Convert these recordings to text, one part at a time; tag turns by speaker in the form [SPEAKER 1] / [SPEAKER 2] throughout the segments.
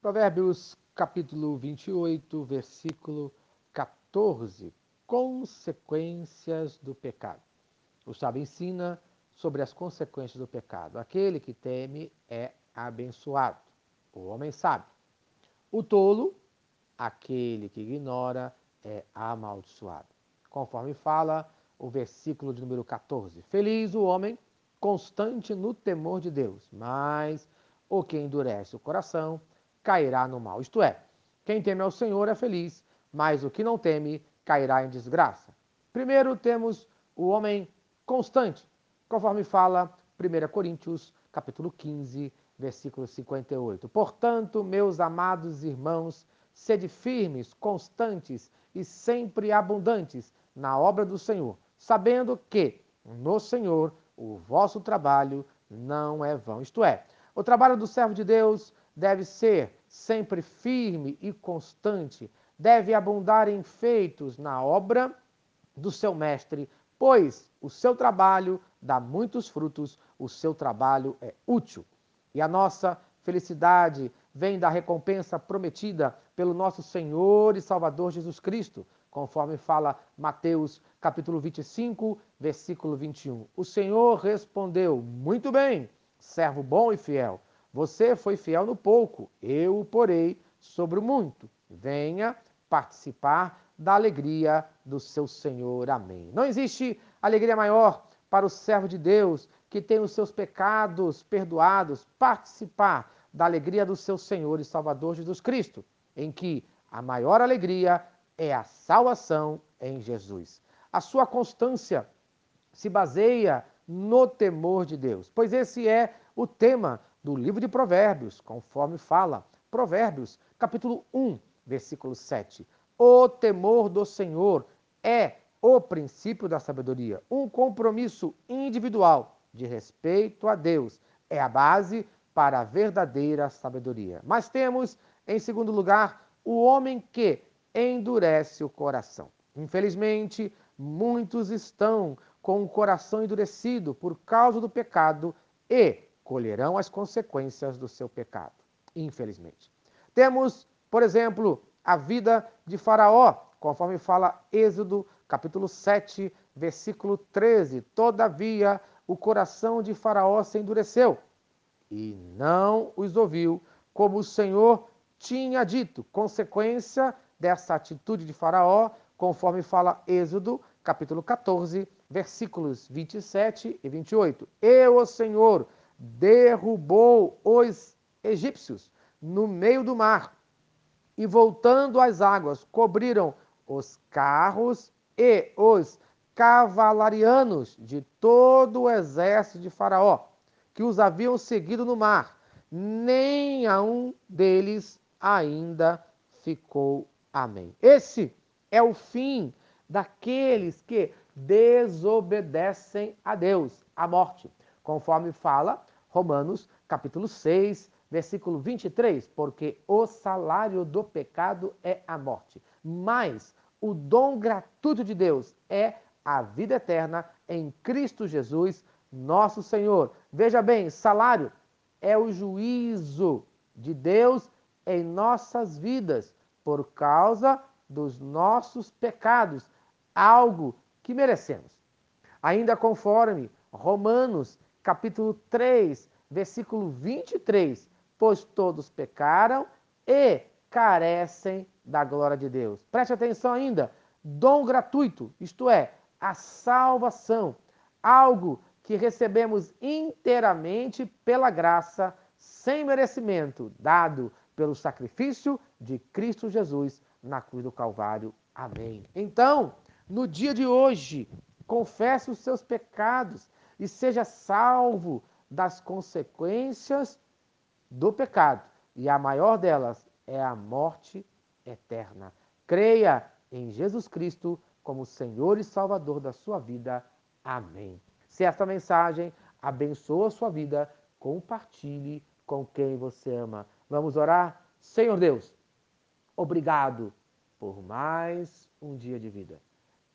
[SPEAKER 1] Provérbios capítulo 28, versículo 14. Consequências do pecado. O sábio ensina sobre as consequências do pecado. Aquele que teme é abençoado. O homem sabe. O tolo, aquele que ignora, é amaldiçoado. Conforme fala o versículo de número 14. Feliz o homem constante no temor de Deus, mas o que endurece o coração cairá no mal. Isto é, quem teme ao Senhor é feliz, mas o que não teme cairá em desgraça. Primeiro temos o homem constante, conforme fala 1 Coríntios, capítulo 15, versículo 58. Portanto, meus amados irmãos, sede firmes, constantes e sempre abundantes na obra do Senhor, sabendo que no Senhor o vosso trabalho não é vão. Isto é, o trabalho do servo de Deus deve ser sempre firme e constante, deve abundar em feitos na obra do seu mestre, pois o seu trabalho dá muitos frutos, o seu trabalho é útil. E a nossa felicidade vem da recompensa prometida pelo nosso Senhor e Salvador Jesus Cristo, conforme fala Mateus capítulo 25, versículo 21. O Senhor respondeu: Muito bem, servo bom e fiel. Você foi fiel no pouco, eu o porei sobre o muito. Venha participar da alegria do seu Senhor. Amém. Não existe alegria maior para o servo de Deus que tem os seus pecados perdoados participar da alegria do seu Senhor e Salvador Jesus Cristo, em que a maior alegria é a salvação em Jesus. A sua constância se baseia no temor de Deus, pois esse é o tema do livro de Provérbios, conforme fala Provérbios, capítulo 1, versículo 7. O temor do Senhor é o princípio da sabedoria, um compromisso individual de respeito a Deus é a base para a verdadeira sabedoria. Mas temos, em segundo lugar, o homem que endurece o coração. Infelizmente, muitos estão com o coração endurecido por causa do pecado e colherão as consequências do seu pecado, infelizmente. Temos, por exemplo, a vida de Faraó, conforme fala Êxodo, capítulo 7, versículo 13. Todavia, o coração de Faraó se endureceu e não os ouviu, como o Senhor tinha dito. Consequência dessa atitude de Faraó, conforme fala Êxodo, capítulo 14, versículos 27 e 28. Eu, o Senhor, derrubou os egípcios no meio do mar e, voltando às águas, cobriram os carros e os cavalarianos de todo o exército de Faraó, que os haviam seguido no mar. Nem a um deles ainda ficou. Amém. Esse é o fim daqueles que desobedecem a Deus, a morte, conforme fala Romanos, capítulo 6, versículo 23, porque o salário do pecado é a morte, mas o dom gratuito de Deus é a vida eterna em Cristo Jesus, nosso Senhor. Veja bem, salário é o juízo de Deus em nossas vidas por causa dos nossos pecados, algo que merecemos. Ainda conforme Romanos capítulo 3, versículo 23. Pois todos pecaram e carecem da glória de Deus. Preste atenção ainda. Dom gratuito, isto é, a salvação, algo que recebemos inteiramente pela graça, sem merecimento, dado pelo sacrifício de Cristo Jesus na cruz do Calvário. Amém. Então, no dia de hoje, confesse os seus pecados e seja salvo das consequências do pecado. E a maior delas é a morte eterna. Creia em Jesus Cristo como Senhor e Salvador da sua vida. Amém. Se esta mensagem abençoa a sua vida, compartilhe com quem você ama. Vamos orar? Senhor Deus, obrigado por mais um dia de vida.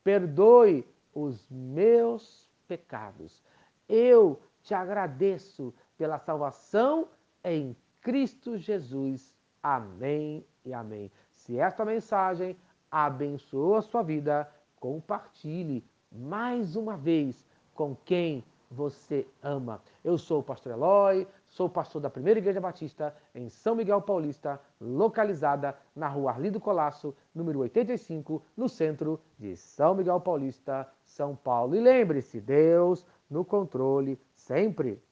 [SPEAKER 1] Perdoe os meus pecados eu te agradeço pela salvação em Cristo Jesus. Amém e amém. Se esta mensagem abençoou a sua vida, compartilhe mais uma vez com quem você ama. Eu sou o pastor Eloy, sou pastor da Primeira Igreja Batista em São Miguel Paulista, localizada na rua Arlido Colasso, número 85, no centro de São Miguel Paulista, São Paulo. E lembre-se, Deus no controle sempre.